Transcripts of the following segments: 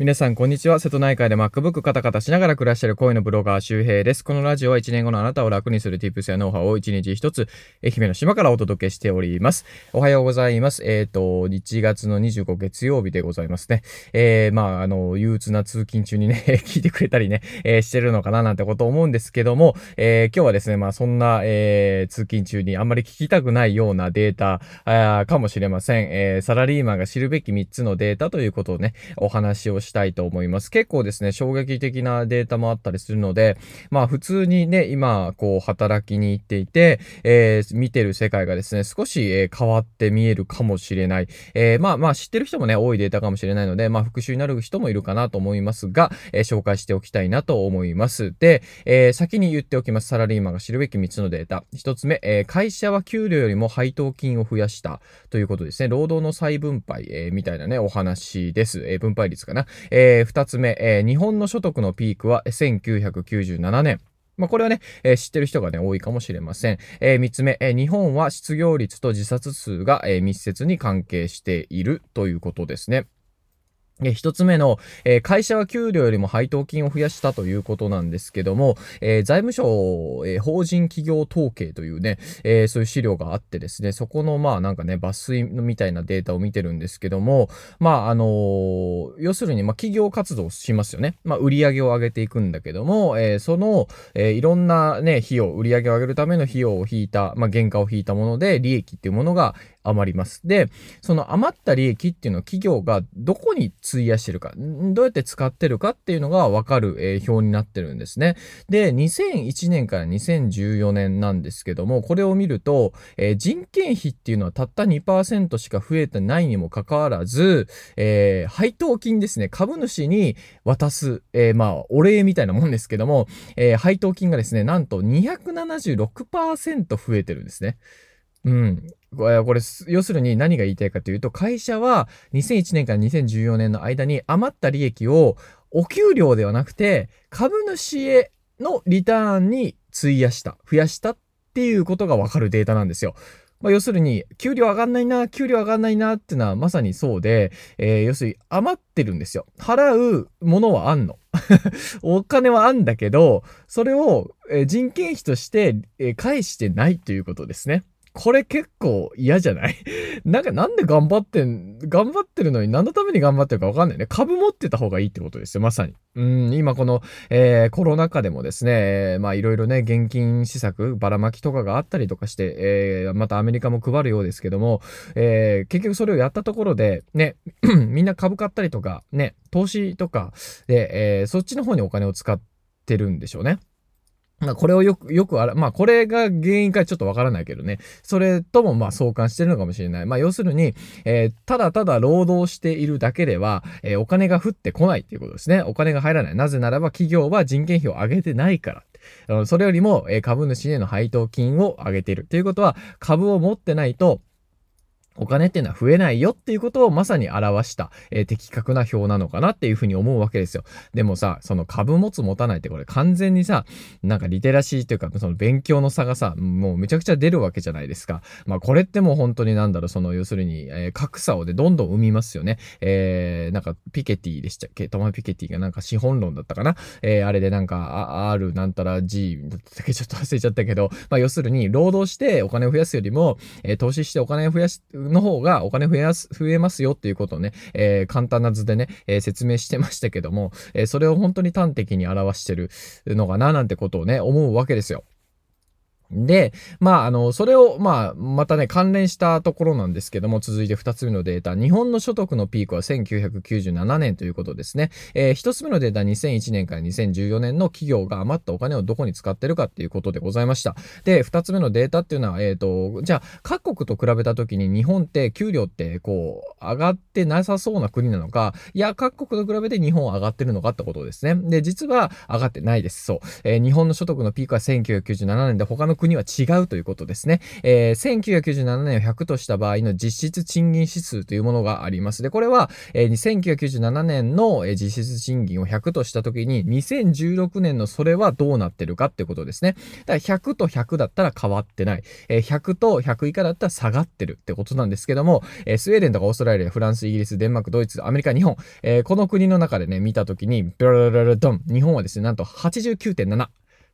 皆さん、こんにちは。瀬戸内海で MacBook カタカタしながら暮らしている恋のブロガー周平です。このラジオは1年後のあなたを楽にする Tips やノウハウを1日1つ、愛媛の島からお届けしております。おはようございます。えっ、ー、と、1月の25月曜日でございますね。えー、まあ、あの、憂鬱な通勤中にね、聞いてくれたりね、えー、してるのかななんてこと思うんですけども、えー、今日はですね、まあ、そんな、えー、通勤中にあんまり聞きたくないようなデータ、あかもしれません。えー、サラリーマンが知るべき3つのデータということをね、お話をししたいと思います。結構ですね、衝撃的なデータもあったりするので、まあ普通にね、今、こう働きに行っていて、えー、見てる世界がですね、少し、え、変わって見えるかもしれない。えー、まあまあ知ってる人もね、多いデータかもしれないので、まあ復習になる人もいるかなと思いますが、えー、紹介しておきたいなと思います。で、え、先に言っておきます。サラリーマンが知るべき3つのデータ。1つ目、え、会社は給料よりも配当金を増やしたということですね。労働の再分配、え、みたいなね、お話です。え、分配率かな。えー、2つ目、えー、日本の所得のピークは1997年。まあ、これはね、えー、知ってる人がね、多いかもしれません。えー、3つ目、えー、日本は失業率と自殺数が、え、密接に関係しているということですね。一つ目の、えー、会社は給料よりも配当金を増やしたということなんですけども、えー、財務省、えー、法人企業統計というね、えそういう資料があってですね、そこのまあなんかね、抜粋みたいなデータを見てるんですけども、まああの要するにま企業活動しますよね。まあ売上を上げていくんだけども、えその、えいろんなね、費用、売上を上げるための費用を引いた、まあ原価を引いたもので利益っていうものが余ります。で、その余った利益っていうのは企業がどこに費やしてるか、どうやって使ってるかっていうのがわかる、えー、表になってるんですね。で、2001年から2014年なんですけども、これを見ると、えー、人件費っていうのはたった2%しか増えてないにもかかわらず、えー、配当金ですね、株主に渡す、えまあ、お礼みたいなもんですけども、え配当金がですね、なんと276%増えてるんですね。うん。これ、要するに何が言いたいかというと、会社は2001年から2014年の間に余った利益をお給料ではなくて、株主へのリターンに費やした、増やしたっていうことがわかるデータなんですよ。まあ、要するに、給料上がんないな、給料上がんないなっていうのはまさにそうで、えー、要するに余ってるんですよ。払うものはあんの。お金はあんだけど、それを、人件費として、返してないということですね。これ結構嫌じゃない？なんかなんで頑張ってん、頑張ってるのに何のために頑張ってるかわかんないね。株持ってた方がいいってことですよ、まさに。うん、今この、えー、コロナ禍でもですね、まあいろいろね、現金施策、ばらまきとかがあったりとかして、えー、またアメリカも配るようですけども、えー、結局それをやったところで、ね、みんな株買ったりとか、ね、投資とかで、えー、そっちの方にお金を使ってるんでしょうね。まあ、これをよく、よくあら、まあ、これが原因かちょっとわからないけどね。それとも、まあ、相関してるのかもしれない。まあ、要するに、えー、ただただ労働しているだけでは、えー、お金が降ってこないっていうことですね。お金が入らない。なぜならば、企業は人件費を上げてないから。それよりも、えー、株主への配当金を上げている。ということは、株を持ってないと、お金っていうのは増えないよっていうことをまさに表した、えー、的確な表なのかなっていうふうに思うわけですよ。でもさ、その株持つ持たないってこれ完全にさ、なんかリテラシーというか、その勉強の差がさ、もうめちゃくちゃ出るわけじゃないですか。まあこれってもう本当になんだろう、その要するに、えー、格差をでどんどん生みますよね。えー、なんかピケティでしたっけ？トマピケティがなんか資本論だったかな？えー、あれでなんか R なんたら G だったっけ？ちょっと忘れちゃったけど、まあ要するに労働してお金を増やすよりも、えー、投資してお金を増やす、の方がお金増えやす、増えますよっていうことをね、えー、簡単な図でね、えー、説明してましたけども、えー、それを本当に端的に表してるのかななんてことをね、思うわけですよ。で、まあ、あの、それを、まあ、またね、関連したところなんですけども、続いて二つ目のデータ。日本の所得のピークは1997年ということですね。えー、一つ目のデータ、2001年から2014年の企業が余ったお金をどこに使ってるかっていうことでございました。で、二つ目のデータっていうのは、えっ、ー、と、じゃあ、各国と比べたときに日本って給料って、こう、上がってなさそうな国なのか、いや、各国と比べて日本は上がってるのかってことですね。で、実は上がってないです。そう。えー、日本の所得のピークは1997年で、他の国は違うということですね。えー、1997年を100とした場合の実質賃金指数というものがあります。で、これは、えー、1997年の実質賃金を100とした時に、2016年のそれはどうなってるかってことですね。だから100と100だったら変わってない。えー、100と100以下だったら下がってるってことなんですけども、えー、スウェーデンとかオーストラリア、フランス、イギリス、デンマーク、ドイツ、アメリカ、日本、えー、この国の中でね、見た時に、ブララララドン、日本はですね、なんと89.7。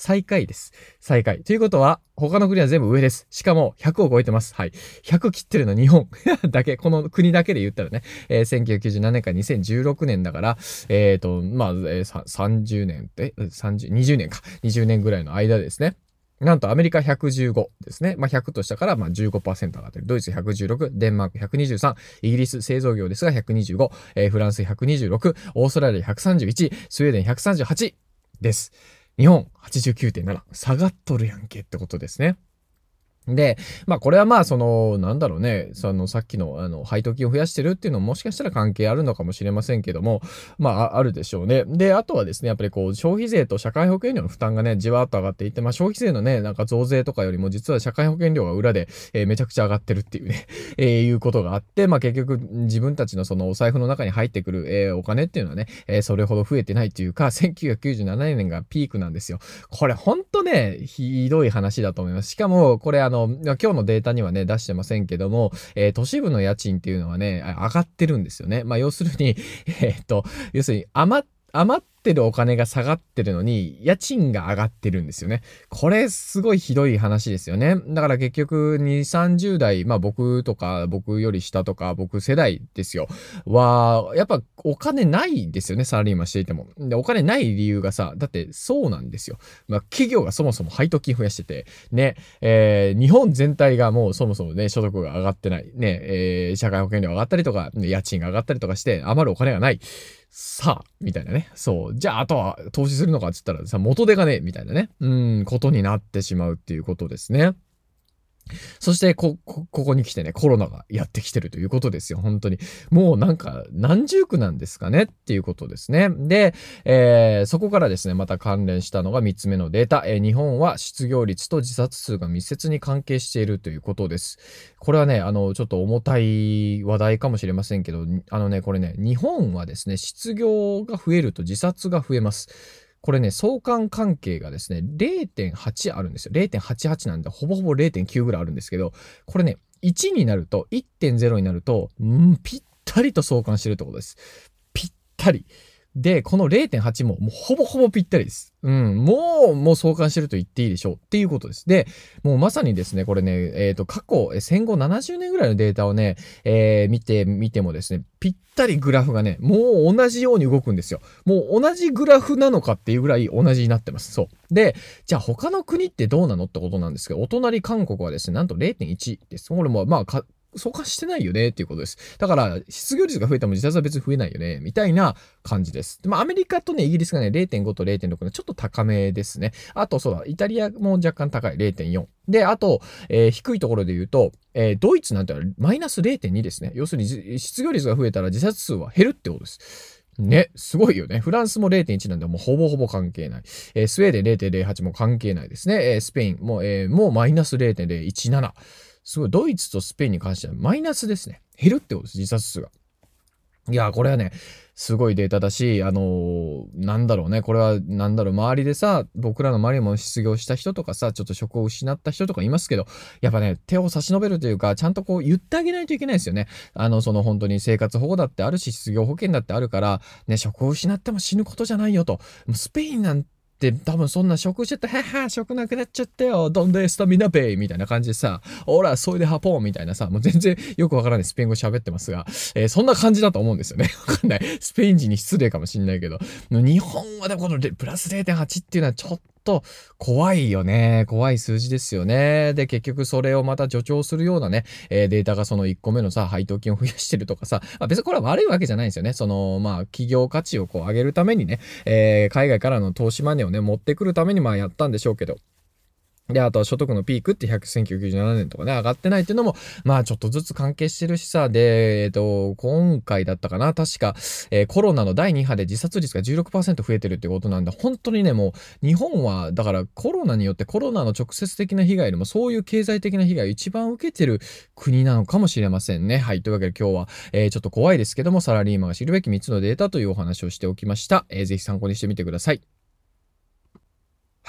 最下位です。最下位。ということは、他の国は全部上です。しかも、100を超えてます。はい。100切ってるの日本 だけ、この国だけで言ったらね、えー、1997年から2016年だから、えっ、ー、と、まあ、えー、30年って、30、20年か。20年ぐらいの間ですね。なんとアメリカ115ですね。まあ、100としたからまあ15%上がってる。ドイツ116、デンマーク123、イギリス製造業ですが125、えー、フランス126、オーストラリア131、スウェーデン138です。日本89.7。下がっとるやんけってことですね。で、まあこれはまあその、なんだろうね、そのさっきのあの配当金を増やしてるっていうのももしかしたら関係あるのかもしれませんけども、まああるでしょうね。で、あとはですね、やっぱりこう消費税と社会保険料の負担がね、じわっと上がっていって、まあ消費税のね、なんか増税とかよりも実は社会保険料が裏で、えー、めちゃくちゃ上がってるっていうね、えー、いうことがあって、まあ結局自分たちのそのお財布の中に入ってくる、えー、お金っていうのはね、えー、それほど増えてないっていうか、1997年がピークなんですよ。これほんとね、ひどい話だと思います。しかも、これあの、今日のデータにはね、出してませんけども、えー、都市部の家賃っていうのはね、上がってるんですよね。まあ、要するに、えー、っと、要するに余余ってるお金が下がってるのに、家賃が上がってるんですよね。これ、すごいひどい話ですよね。だから結局、2、30代、まあ僕とか、僕より下とか、僕世代ですよ。は、やっぱお金ないですよね、サラリーマンしていても。で、お金ない理由がさ、だってそうなんですよ。まあ企業がそもそも配当金増やしてて、ね、えー、日本全体がもうそもそもね、所得が上がってない。ね、えー、社会保険料上がったりとか、家賃が上がったりとかして、余るお金がない。さあ、みたいなね。そう。じゃあ、あとは投資するのかって言ったらさ、元手がね、みたいなね。うん、ことになってしまうっていうことですね。そしてこ、こ、ここに来てね、コロナがやってきてるということですよ。本当に。もうなんか、何十区なんですかね？っていうことですね。で、えー、そこからですね、また関連したのが3つ目のデータ。えー、日本は失業率と自殺数が密接に関係しているということです。これはね、あの、ちょっと重たい話題かもしれませんけど、あのね、これね、日本はですね、失業が増えると自殺が増えます。これね、相関関係がですね、0.8あるんですよ。0.88なんで、ほぼほぼ0.9ぐらいあるんですけど、これね、1になると、1.0になると、んぴったりと相関してるってことです。ぴったり。で、この0.8ももうほぼほぼぴったりです。うん。もう、もう相関してると言っていいでしょうっていうことです。で、もうまさにですね、これね、えっ、ー、と、過去、戦後70年ぐらいのデータをね、えー、見てみてもですね、ぴったりグラフがね、もう同じように動くんですよ。もう同じグラフなのかっていうぐらい同じになってます。そう。で、じゃあ他の国ってどうなのってことなんですけど、お隣韓国はですね、なんと0.1です。これもまあ、相関してないよねっていうことです。だから、失業率が増えても自殺は別に増えないよね、みたいな感じです。でまあ、アメリカとね、イギリスがね、0.5と0.6のちょっと高めですね。あと、そうだ、イタリアも若干高い、0.4。で、あと、えー、低いところで言うと、えー、ドイツなんてマイナス0.2ですね。要するに、失業率が増えたら自殺数は減るってことです。ね、すごいよね。フランスも0.1なんで、もうほぼほぼ関係ない。えー、スウェーデン0.08も関係ないですね。えー、スペインも、えー、もうマイナス0.017。すごい、ドイツとスペインに関してはマイナスですね。減るってことです、自殺数が。いや、これはね、すごいデータだし、あのー、なんだろうね、これは、なんだろう、周りでさ、僕らの周りも失業した人とかさ、ちょっと職を失った人とかいますけど、やっぱね、手を差し伸べるというか、ちゃんとこう言ってあげないといけないですよね。あの、その本当に生活保護だってあるし、失業保険だってあるから、ね、職を失っても死ぬことじゃないよと。もうスペインなんて、で、多分そんな食してた はは、食なくなっちゃったよ、どんでスタミナペイみたいな感じでさ、ほら、それでハポンみたいなさ、もう全然よくわからないスペイン語喋ってますが、えー、そんな感じだと思うんですよね。わかんない。スペイン人に失礼かもしんないけど、日本はでもこのプラス0.8っていうのはちょっとと怖いよね。怖い数字ですよね。で、結局それをまた助長するようなね、えー、データがその1個目のさ、配当金を増やしてるとかさ、あ、別にこれは悪いわけじゃないんですよね。その、まあ、企業価値をこう上げるためにね、えー、海外からの投資マネーをね、持ってくるためにまあやったんでしょうけど。で、あとは所得のピークって1997年とかね、上がってないっていうのも、まあちょっとずつ関係してるしさ、で、えっと、今回だったかな、確か、えー、コロナの第2波で自殺率が16%増えてるってことなんで、本当にね、もう、日本は、だからコロナによってコロナの直接的な被害よりも、そういう経済的な被害を一番受けてる国なのかもしれませんね。はい。というわけで今日は、えー、ちょっと怖いですけども、サラリーマンが知るべき3つのデータというお話をしておきました。えー、ぜひ参考にしてみてください。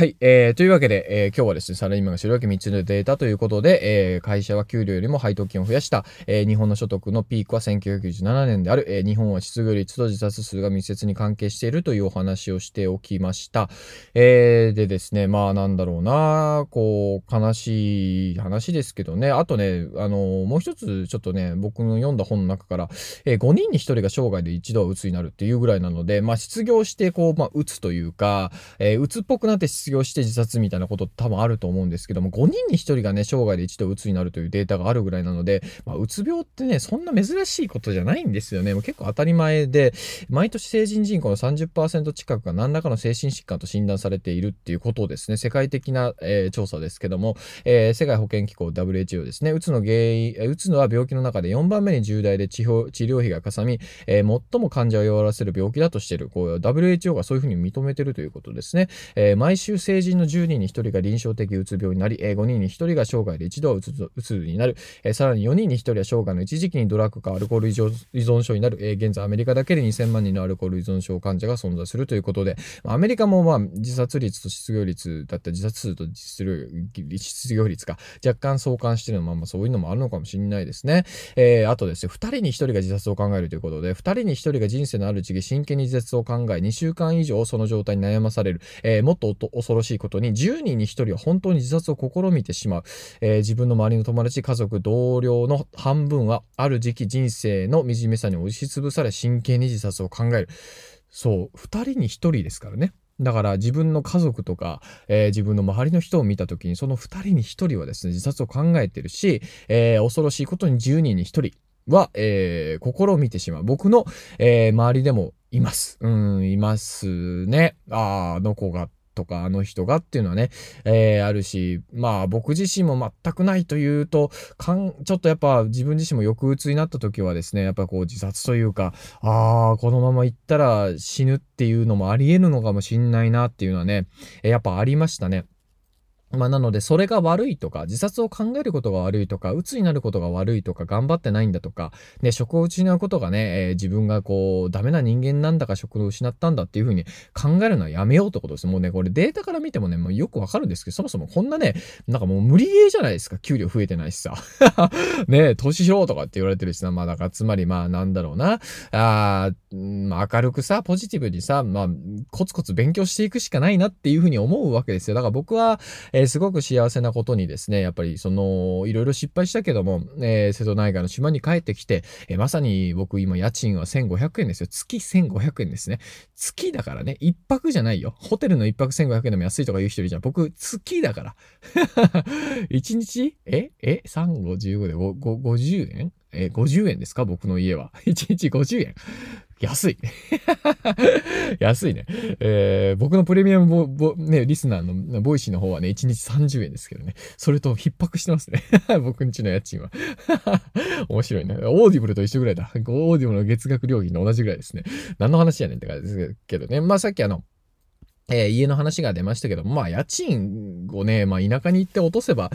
はい。えー、というわけで、えー、今日はですね、サラリーマンが知るわけ3つのデータということで、えー、会社は給料よりも配当金を増やした、えー、日本の所得のピークは1997年である、えー、日本は失業率と自殺数が密接に関係しているというお話をしておきました。えー、でですね、まあなんだろうな、こう、悲しい話ですけどね、あとね、あの、もう一つちょっとね、僕の読んだ本の中から、えー、5人に1人が生涯で一度は鬱になるっていうぐらいなので、まあ失業して、こう、まあ鬱というか、えー、鬱っぽくなって失業して自殺みたいなこと多分あると思うんですけども、5人に1人がね、生涯で一度鬱になるというデータがあるぐらいなので、まあ、うつ病ってね、そんな珍しいことじゃないんですよね。もう結構当たり前で、毎年成人人口の30%近くが何らかの精神疾患と診断されているっていうことをですね、世界的な、えー、調査ですけども、えー、世界保健機構 WHO ですね、うつの原因、うつのは病気の中で4番目に重大で治療費がかさみ、えー、最も患者を弱らせる病気だとしている、こう WHO がそういうふうに認めてるということですね。え毎週成人の10人に1人が臨床的うつ病になり、え5人に1人が生涯で一度はうつうつになる、えさらに4人に1人は生涯の一時期にドラッグかアルコール依存症になる、え現在アメリカだけで2000万人のアルコール依存症患者が存在するということで、アメリカもまあ自殺率と失業率だった自殺数と失業率か若干相関してるのも、まあ、そういうのもあるのかもしれないですね。えー、あとですね、2人に1人が自殺を考えるということで、2人に1人が人生のある時期真剣に自殺を考え、2週間以上その状態に悩まされる、えー、もっと恐ろしいことに10人に1人は本当に自殺を試みてしまう、えー、自分の周りの友達、家族、同僚の半分はある時期人生の惨めさに押しつぶされ真剣に自殺を考える。そう、2人に1人ですからね。だから自分の家族とか、えー、自分の周りの人を見た時にその2人に1人はですね、自殺を考えてるし、えー、恐ろしいことに10人に1人は、えー、試みてしまう。僕の、えー、周りでもいます。うん、いますね。ああ、あの子がとか、あの人がっていうのはね、えー、あるし、まあ僕自身も全くないというと、かん、ちょっとやっぱ自分自身も抑うつになった時はですね、やっぱこう自殺というか、ああ、このまま行ったら死ぬっていうのもありえるのかもしんないなっていうのはね、やっぱありましたね。まあ、なので、それが悪いとか、自殺を考えることが悪いとか、鬱になることが悪いとか、頑張ってないんだとか、ね、職を失うことがね、えー、自分がこう、ダメな人間なんだか職を失ったんだっていうふうに考えるのはやめようってことです。もうね、これデータから見てもね、もうよくわかるんですけど、そもそもこんなね、なんかもう無理ゲーじゃないですか。給料増えてないしさ。ね、投資しろとかって言われてるしさ、まあだからつまりまあなんだろうな。あまあ、明るくさ、ポジティブにさ、まあ、コツコツ勉強していくしかないなっていうふうに思うわけですよ。だから僕は、えーえー、すごく幸せなことにですね、やっぱりその、いろいろ失敗したけども、えー、瀬戸内海の島に帰ってきて、えー、まさに僕今家賃は1500円ですよ。月1500円ですね。月だからね、一泊じゃないよ。ホテルの一泊1500円でも安いとか言う人いるじゃん。僕、月だから。1日？え？え ?3、5、15で？5 50円？え、50円ですか？僕の家は。1日50円。安い。安いね。えー、僕のプレミアムボ、ボ、ね、リスナーの Voicy の方はね、1日30円ですけどね。それと匹敵してますね。僕んちの家賃は。面白いね。 Audible と一緒ぐらいだ。 Audible の月額料金と同じぐらいですね。何の話やねんって感じですけどね。まあさっきあの、えー、家の話が出ましたけどまあ家賃をね、まあ田舎に行って落とせば、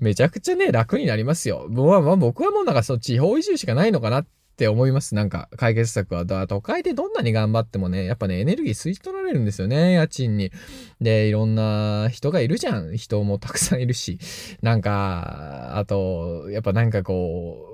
めちゃくちゃね、楽になりますよ。まあまあ僕はもうなんかそう地方移住しかないのかなっって思います。なんか解決策は。都会でどんなに頑張ってもね、やっぱね、エネルギー吸い取られるんですよね、家賃に。で、いろんな人がいるじゃん。人もたくさんいるし。なんか、あと、やっぱなんかこう、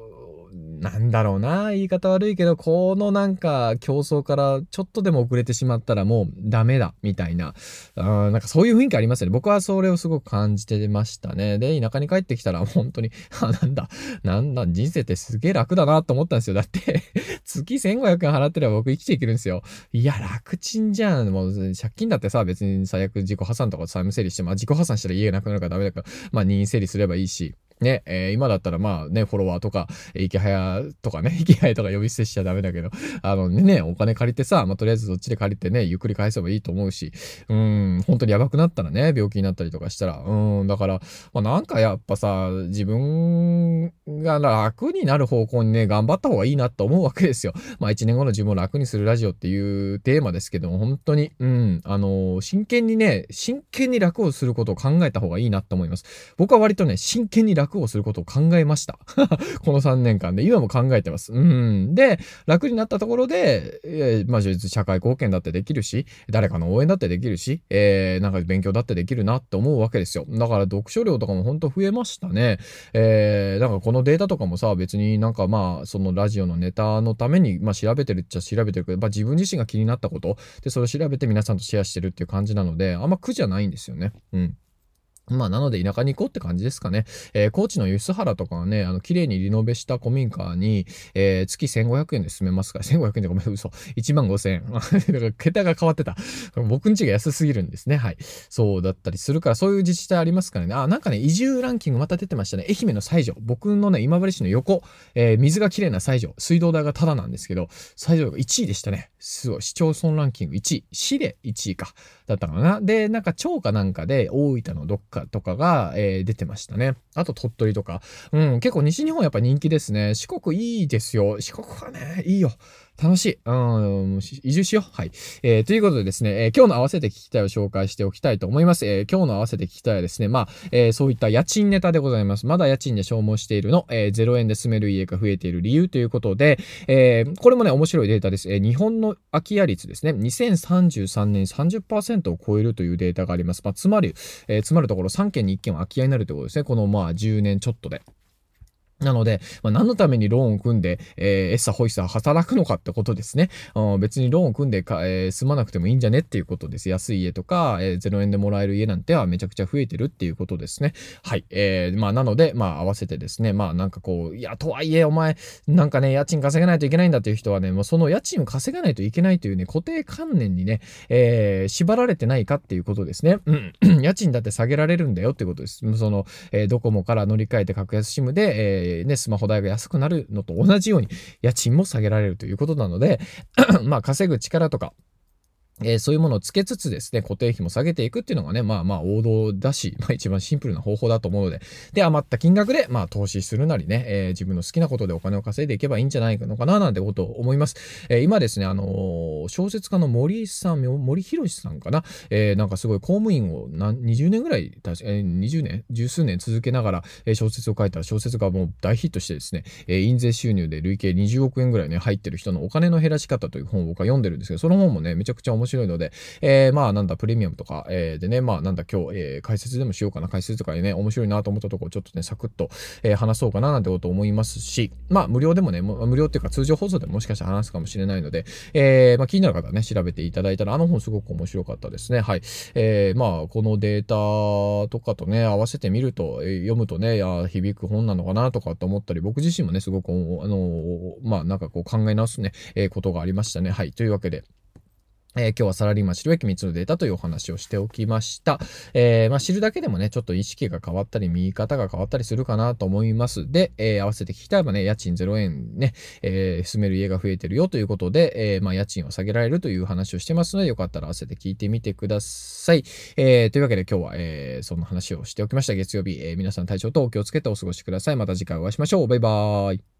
なんだろうな、言い方悪いけど、このなんか競争からちょっとでも遅れてしまったらもうダメだ、みたいな、うん、なんかそういう雰囲気ありますよね。僕はそれをすごく感じてましたね。で、田舎に帰ってきたら本当に、あ、なんだ、なんだ、人生ってすげえ楽だなと思ったんですよ。だって 月1500円払ってれば僕生きていけるんですよ。いや、楽ちんじゃん。もう借金だってさ、別に最悪自己破産とか債務整理して、まあ自己破産したら家がなくなるからダメだから、まあ任意整理すればいいし、ね、えー、今だったらまあね、フォロワーとか、池早とかね、池早とか呼び捨てしちゃダメだけど、あのね、お金借りてさ、まあとりあえずそっちで借りてね、ゆっくり返せばいいと思うし、うん、本当にやばくなったらね、病気になったりとかしたら、うん、だから、まあなんかやっぱさ、自分が楽になる方向にね、頑張った方がいいなと思うわけですよ。まあ一年後の自分を楽にするラジオっていうテーマですけども、本当に、うん、あのー、真剣にね、真剣に楽をすることを考えた方がいいなと思います。僕は割とね、真剣に楽をすることを考えました。この3年間で、今も考えてます。うん。で、楽になったところで、えー、まあ、社会貢献だってできるし、誰かの応援だってできるし、えー、なんか勉強だってできるなって思うわけですよ。だから読書量とかも本当増えましたね。えー、なんかこのデータとかもさ、別になんかまあ、そのラジオのネタのために、まあ調べてるっちゃ調べてるけど、まあ自分自身が気になったこと、で、それを調べて皆さんとシェアしてるっていう感じなので、あんま苦じゃないんですよね。うん。まあ、なので田舎に行こうって感じですかね。えー、高知の梼原とかはね、あの、綺麗にリノベした古民家に、えー、月1500円で住めますから、1500円でごめん、嘘。1万5000円。だから、桁が変わってた。僕んちが安すぎるんですね。はい。そうだったりするから、そういう自治体ありますからね。あ、なんかね、移住ランキングまた出てましたね。愛媛の西条。僕のね、今治市の横、えー、水が綺麗な西条。水道代がタダなんですけど、西条が1位でしたね。すごい。市町村ランキング1位。市で1位か。だったかな。で、なんか町かなんかで大分のどっかかとかが、えー、出てましたね。あと鳥取とか。うん、結構西日本やっぱ人気ですね。四国いいですよ。四国はね、いいよ。楽しい。うん、移住しよう。はい。えー、ということでですね、えー、今日の合わせて聞きたいを紹介しておきたいと思います。えー、今日の合わせて聞きたいはですね、まあ、え、そういった家賃ネタでございます。まだ家賃で消耗しているの、え、0円で住める家が増えている理由ということで、え、これもね、面白いデータです。え、日本の空き家率ですね、2033年30%を超えるというデータがあります。まあ、つまり、えー、つまるところ3件に1件は空き家になるということですね。このまあ10年ちょっとで。なので、まあ、何のためにローンを組んで、えー、エッサホイッサ働くのかってことですね。うん別にローンを組んでか、えー、住まなくてもいいんじゃねっていうことです。安い家とか、えー、0円でもらえる家なんてはめちゃくちゃ増えてるっていうことですね。はい。えー、まあ、なので、まあ、合わせてですね、まあ、なんかこう、いや、とはいえ、お前、なんかね、家賃稼がないといけないんだっていう人はね、もうその家賃を稼がないといけないというね、固定観念にね、えー、縛られてないかっていうことですね。うん。家賃だって下げられるんだよってことです。その、えー、ドコモから乗り換えて格安 SIM で、えー、ね、スマホ代が安くなるのと同じように家賃も下げられるということなので まあ稼ぐ力とかえー、そういうものをつけつつですね、固定費も下げていくっていうのがね、まあまあ王道だし、まあ一番シンプルな方法だと思うので、で、余った金額で、まあ投資するなりね、えー、自分の好きなことでお金を稼いでいけばいいんじゃないのかな、なんてことを思います。えー、今ですね、あのー、小説家の森さん、森博さんかな、えー、なんかすごい公務員を何20年ぐらい、えー、20年、十数年続けながら、えー、小説を書いたら小説がもう大ヒットしてですね、えー、印税収入で累計20億円ぐらいね、入ってる人のお金の減らし方という本を僕は読んでるんですけど、その本もね、めちゃくちゃ面白い。面白いので、えー、まあなんだ、プレミアムとか、えー、でね、まあなんだ、今日、えー、解説でもしようかな、解説とかでね、面白いなと思ったところ、ちょっとね、サクッと、えー、話そうかななんてこと思いますし、まあ無料でもね、無料っていうか通常放送でももしかしたら話すかもしれないので、えー、まあ気になる方はね、調べていただいたら、あの本すごく面白かったですね。はい。えー、まあこのデータとかとね、合わせてみると、読むとね、や響く本なのかなとかと思ったり、僕自身もね、すごく、あのまあなんかこう考え直すね、えー、ことがありましたね。はい。というわけで、えー、今日はサラリーマン知るべき3つのデータというお話をしておきました。えー、まあ、知るだけでもね、ちょっと意識が変わったり、見方が変わったりするかなと思います。で、えー、合わせて聞きたいばね、家賃0円ね、え住める家が増えてるよということで、えまあ、家賃を下げられるという話をしてますので、よかったら合わせて聞いてみてください。えというわけで今日は、えそんな話をしておきました。月曜日、え皆さん体調とお気をつけてお過ごしください。また次回お会いしましょう。バイバーイ。